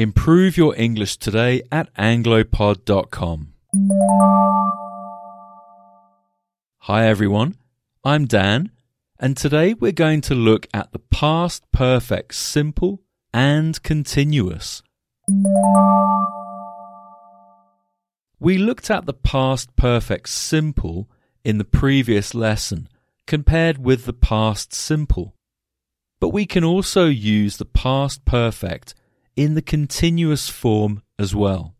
Improve your English today at anglopod.com. Hi everyone, I'm Dan, and today we're going to look at the past perfect simple and continuous. We looked at the past perfect simple in the previous lesson compared with the past simple. But we can also use the past perfect in the continuous form as well.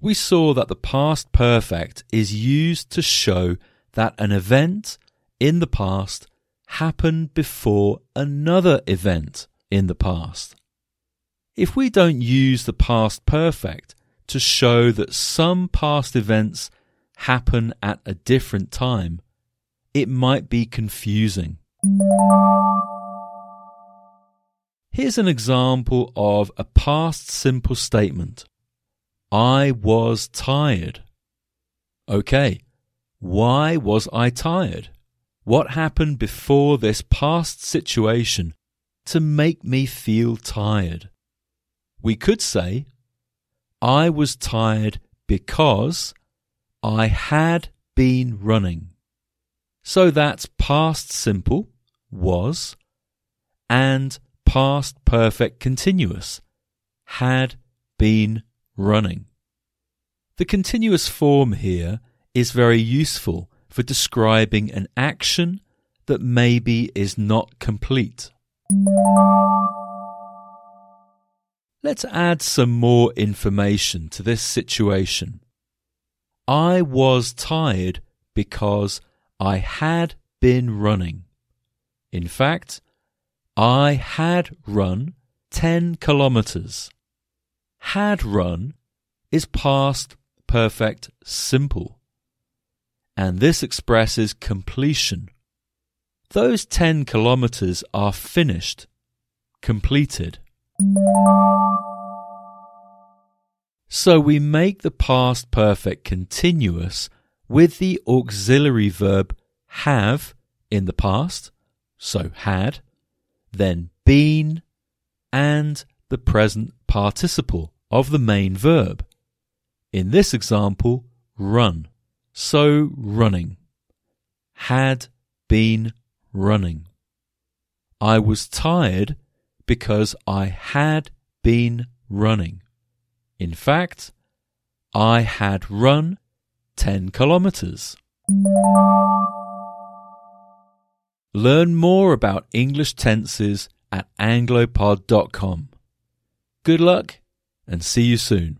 We saw that the past perfect is used to show that an event in the past happened before another event in the past. If we don't use the past perfect to show that some past events happen at a different time, it might be confusing. Here's an example of a past simple statement. I was tired. Okay, why was I tired? What happened before this past situation to make me feel tired? We could say, I was tired because I had been running. So that's past simple, was, and past perfect continuous, had been running. The continuous form here is very useful for describing an action that maybe is not complete. Let's add some more information to this situation. I was tired because I had been running. In fact, I had run 10 kilometers. Had run is past perfect simple. And this expresses completion. Those 10 kilometers are finished, completed. So we make the past perfect continuous with the auxiliary verb have in the past, so had, then been, and the present participle of the main verb. In this example, run, so running. Had been running. I was tired because I had been running. In fact, I had run 10 kilometers. Learn more about English tenses at anglopod.com. Good luck and see you soon.